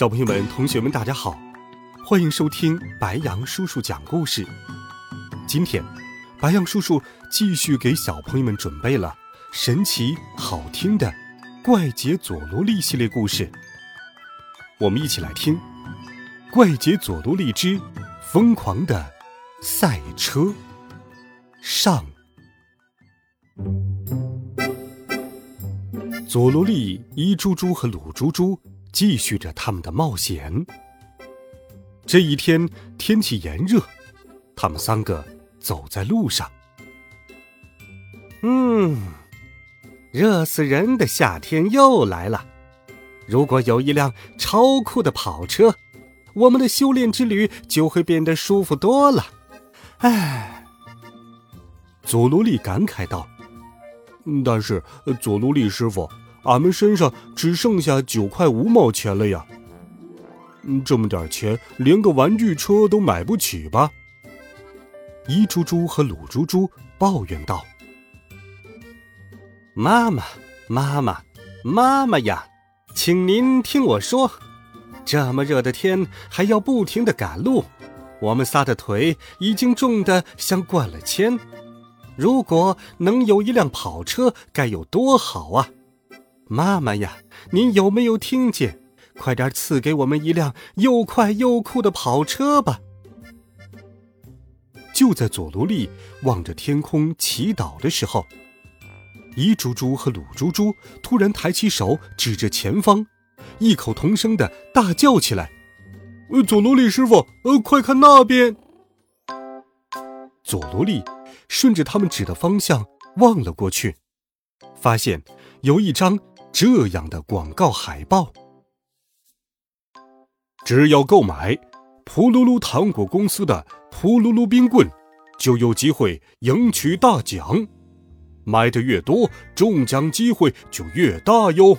小朋友们、同学们，大家好，欢迎收听白杨叔叔讲故事。今天，白杨叔叔继续给小朋友们准备了神奇好听的《怪杰佐罗利》系列故事。我们一起来听《怪杰佐罗利之疯狂的赛车》上。佐罗利、伊猪猪和鲁猪猪。继续着他们的冒险。这一天天气炎热，他们三个走在路上。嗯，热死人的夏天又来了。如果有一辆超酷的跑车，我们的修炼之旅就会变得舒服多了。唉，佐罗利感慨道。但是，佐罗利师傅。俺们身上只剩下九块五毛钱了呀！这么点钱，连个玩具车都买不起吧？一猪猪和鲁猪猪抱怨道：“妈妈，妈妈，妈妈呀，请您听我说，这么热的天还要不停的赶路，我们仨的腿已经重的像灌了铅。如果能有一辆跑车，该有多好啊！”妈妈呀，您有没有听见？快点赐给我们一辆又快又酷的跑车吧！就在佐罗利望着天空祈祷的时候，伊猪猪和鲁猪猪突然抬起手指着前方，异口同声的大叫起来：“呃，佐罗利师傅，呃，快看那边！”佐罗利顺着他们指的方向望了过去，发现有一张。这样的广告海报，只要购买噗噜噜糖果公司的噗噜噜冰棍，就有机会赢取大奖。买的越多，中奖机会就越大哟！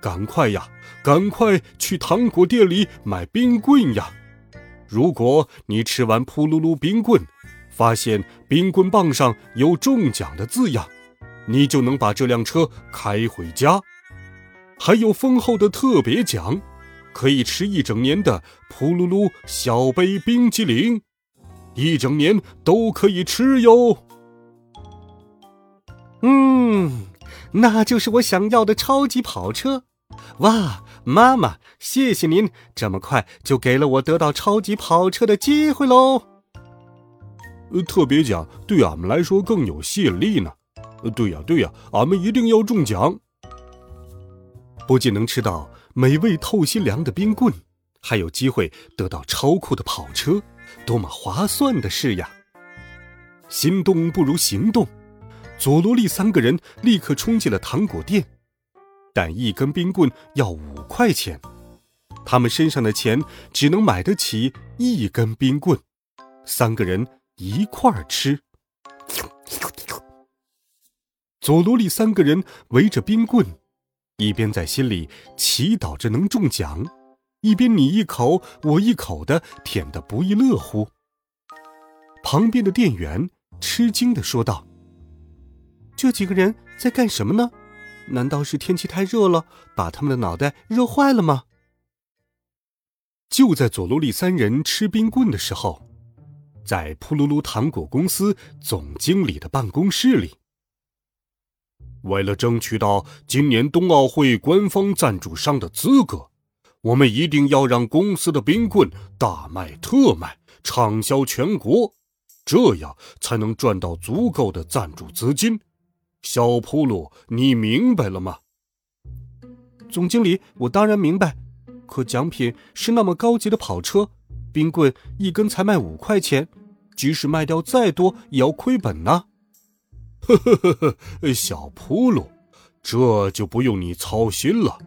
赶快呀，赶快去糖果店里买冰棍呀！如果你吃完噗噜噜冰棍，发现冰棍棒上有中奖的字样。你就能把这辆车开回家，还有丰厚的特别奖，可以吃一整年的噗噜噜小杯冰激凌，一整年都可以吃哟。嗯，那就是我想要的超级跑车。哇，妈妈，谢谢您这么快就给了我得到超级跑车的机会喽。呃，特别奖对俺们来说更有吸引力呢。呃，对呀，对呀，俺们一定要中奖！不仅能吃到美味透心凉的冰棍，还有机会得到超酷的跑车，多么划算的事呀！心动不如行动，佐罗利三个人立刻冲进了糖果店，但一根冰棍要五块钱，他们身上的钱只能买得起一根冰棍，三个人一块儿吃。佐罗利三个人围着冰棍，一边在心里祈祷着能中奖，一边你一口我一口的舔得不亦乐乎。旁边的店员吃惊的说道：“这几个人在干什么呢？难道是天气太热了，把他们的脑袋热坏了吗？”就在佐罗利三人吃冰棍的时候，在噗噜噜糖果公司总经理的办公室里。为了争取到今年冬奥会官方赞助商的资格，我们一定要让公司的冰棍大卖特卖，畅销全国，这样才能赚到足够的赞助资金。小铺路，你明白了吗？总经理，我当然明白。可奖品是那么高级的跑车，冰棍一根才卖五块钱，即使卖掉再多，也要亏本呢。呵呵呵呵，小铺路，这就不用你操心了。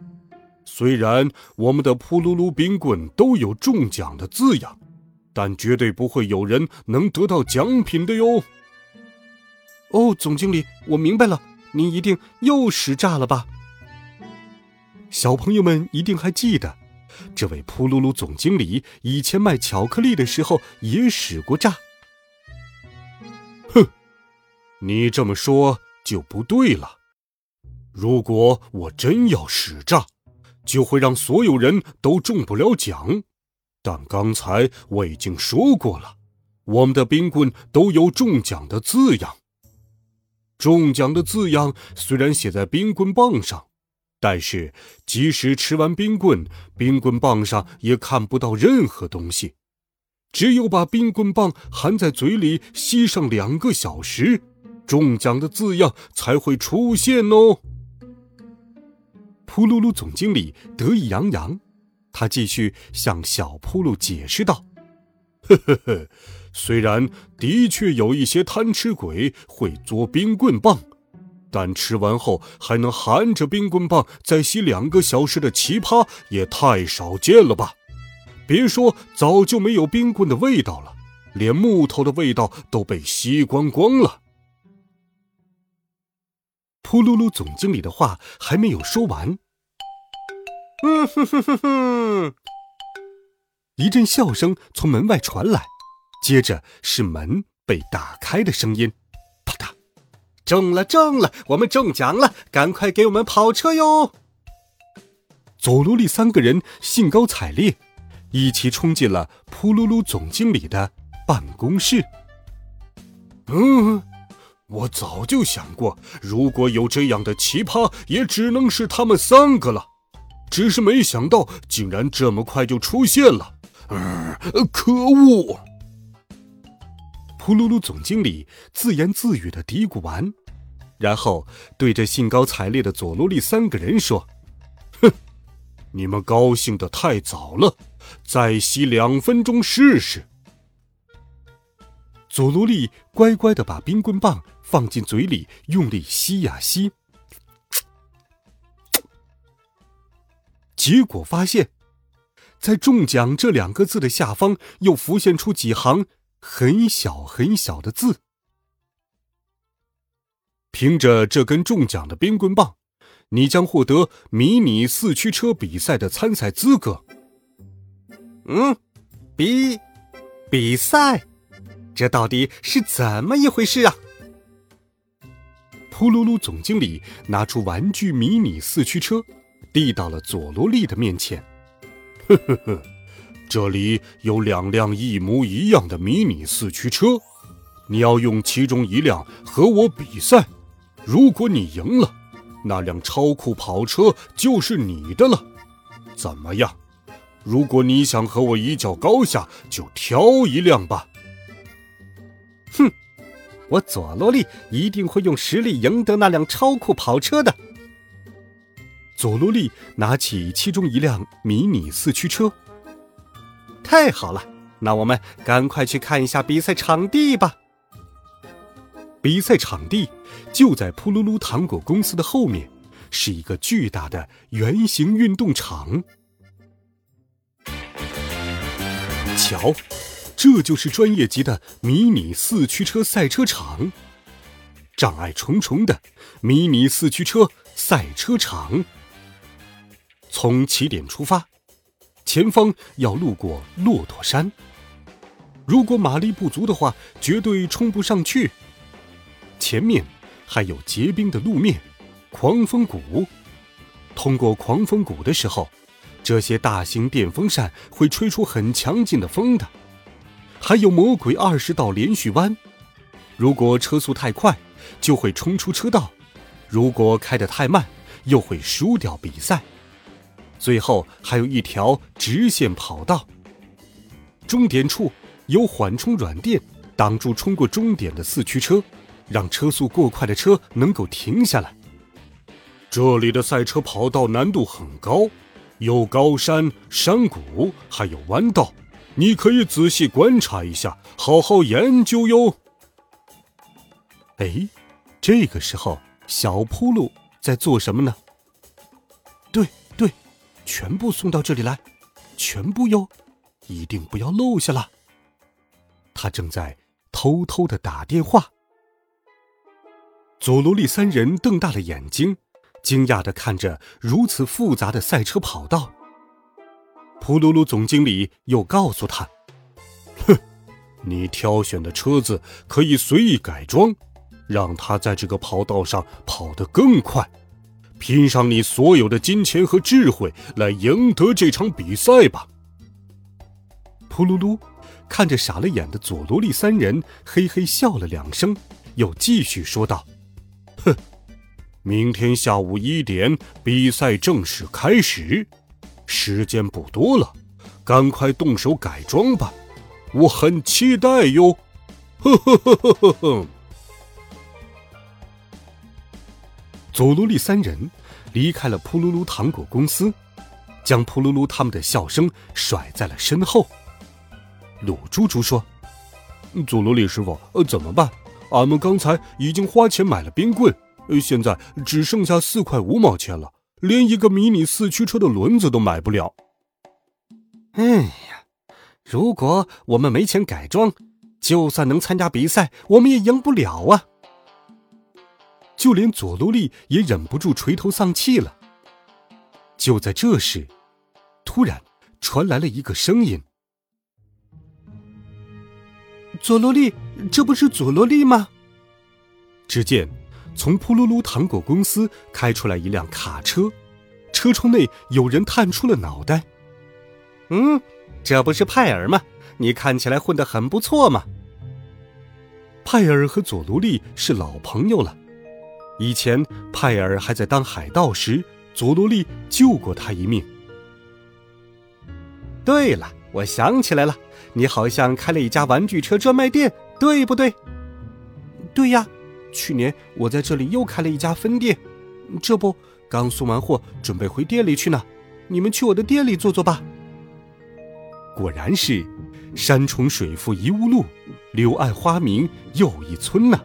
虽然我们的扑噜噜冰棍都有中奖的字样，但绝对不会有人能得到奖品的哟。哦，总经理，我明白了，您一定又使诈了吧？小朋友们一定还记得，这位扑噜噜总经理以前卖巧克力的时候也使过诈。你这么说就不对了。如果我真要使诈，就会让所有人都中不了奖。但刚才我已经说过了，我们的冰棍都有中奖的字样。中奖的字样虽然写在冰棍棒上，但是即使吃完冰棍，冰棍棒上也看不到任何东西。只有把冰棍棒含在嘴里吸上两个小时，中奖的字样才会出现哦。扑噜噜总经理得意洋洋，他继续向小扑噜解释道：“呵呵呵。”虽然的确有一些贪吃鬼会嘬冰棍棒，但吃完后还能含着冰棍棒再吸两个小时的奇葩也太少见了吧！别说早就没有冰棍的味道了，连木头的味道都被吸光光了。噗噜噜总经理的话还没有说完，嗯哼哼哼哼，一阵笑声从门外传来。接着是门被打开的声音，啪嗒，中了中了，我们中奖了，赶快给我们跑车哟！佐罗利三个人兴高采烈，一起冲进了噗噜噜总经理的办公室。嗯，我早就想过，如果有这样的奇葩，也只能是他们三个了，只是没想到竟然这么快就出现了。嗯，可恶！噗噜噜总经理自言自语的嘀咕完，然后对着兴高采烈的佐罗利三个人说：“哼，你们高兴的太早了，再吸两分钟试试。”佐罗利乖乖的把冰棍棒放进嘴里，用力吸呀吸，结果发现，在“中奖”这两个字的下方又浮现出几行。很小很小的字。凭着这根中奖的冰棍棒，你将获得迷你四驱车比赛的参赛资格。嗯，比比赛，这到底是怎么一回事啊？噗噜噜总经理拿出玩具迷你四驱车，递到了佐罗利的面前。呵呵呵。这里有两辆一模一样的迷你四驱车，你要用其中一辆和我比赛。如果你赢了，那辆超酷跑车就是你的了。怎么样？如果你想和我一较高下，就挑一辆吧。我佐罗利一定会用实力赢得那辆超酷跑车的。佐罗利拿起其中一辆迷你四驱车。太好了，那我们赶快去看一下比赛场地吧。比赛场地就在噗噜噜糖果公司的后面，是一个巨大的圆形运动场。瞧，这就是专业级的迷你四驱车赛车场，障碍重重的迷你四驱车赛车场。从起点出发。前方要路过骆驼山，如果马力不足的话，绝对冲不上去。前面还有结冰的路面，狂风谷。通过狂风谷的时候，这些大型电风扇会吹出很强劲的风的。还有魔鬼二十道连续弯，如果车速太快，就会冲出车道；如果开得太慢，又会输掉比赛。最后还有一条直线跑道，终点处有缓冲软垫挡住冲过终点的四驱车，让车速过快的车能够停下来。这里的赛车跑道难度很高，有高山、山谷，还有弯道，你可以仔细观察一下，好好研究哟。哎，这个时候小铺路在做什么呢？对对。全部送到这里来，全部哟，一定不要漏下了。他正在偷偷的打电话。佐罗利三人瞪大了眼睛，惊讶的看着如此复杂的赛车跑道。普鲁鲁总经理又告诉他：“哼，你挑选的车子可以随意改装，让它在这个跑道上跑得更快。”拼上你所有的金钱和智慧来赢得这场比赛吧！噗噜噜，看着傻了眼的佐罗利三人，嘿嘿笑了两声，又继续说道：“哼，明天下午一点比赛正式开始，时间不多了，赶快动手改装吧，我很期待哟！”呵呵呵呵呵呵。佐罗利三人离开了噗噜噜糖果公司，将噗噜噜他们的笑声甩在了身后。鲁猪猪说：“佐罗利师傅，呃，怎么办？俺们刚才已经花钱买了冰棍，现在只剩下四块五毛钱了，连一个迷你四驱车的轮子都买不了。”哎呀，如果我们没钱改装，就算能参加比赛，我们也赢不了啊！就连佐罗利也忍不住垂头丧气了。就在这时，突然传来了一个声音：“佐罗利，这不是佐罗利吗？”只见从噗噜噜糖果公司开出来一辆卡车，车窗内有人探出了脑袋。“嗯，这不是派尔吗？你看起来混得很不错嘛。”派尔和佐罗利是老朋友了。以前派尔还在当海盗时，佐罗利救过他一命。对了，我想起来了，你好像开了一家玩具车专卖店，对不对？对呀，去年我在这里又开了一家分店，这不刚送完货，准备回店里去呢。你们去我的店里坐坐吧。果然是山重水复疑无路，柳暗花明又一村呐。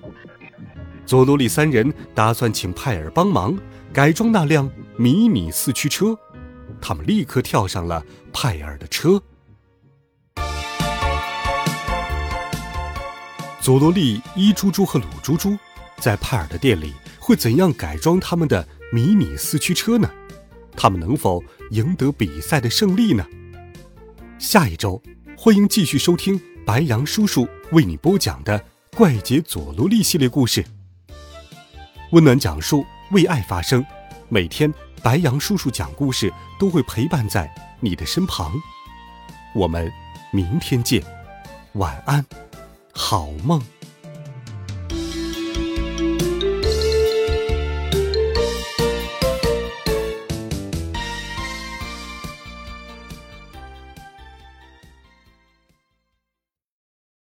佐罗利三人打算请派尔帮忙改装那辆迷你四驱车，他们立刻跳上了派尔的车。佐罗利、伊猪猪和鲁猪猪在派尔的店里会怎样改装他们的迷你四驱车呢？他们能否赢得比赛的胜利呢？下一周，欢迎继续收听白羊叔叔为你播讲的《怪杰佐罗利》系列故事。温暖讲述，为爱发声。每天，白羊叔叔讲故事都会陪伴在你的身旁。我们明天见，晚安，好梦。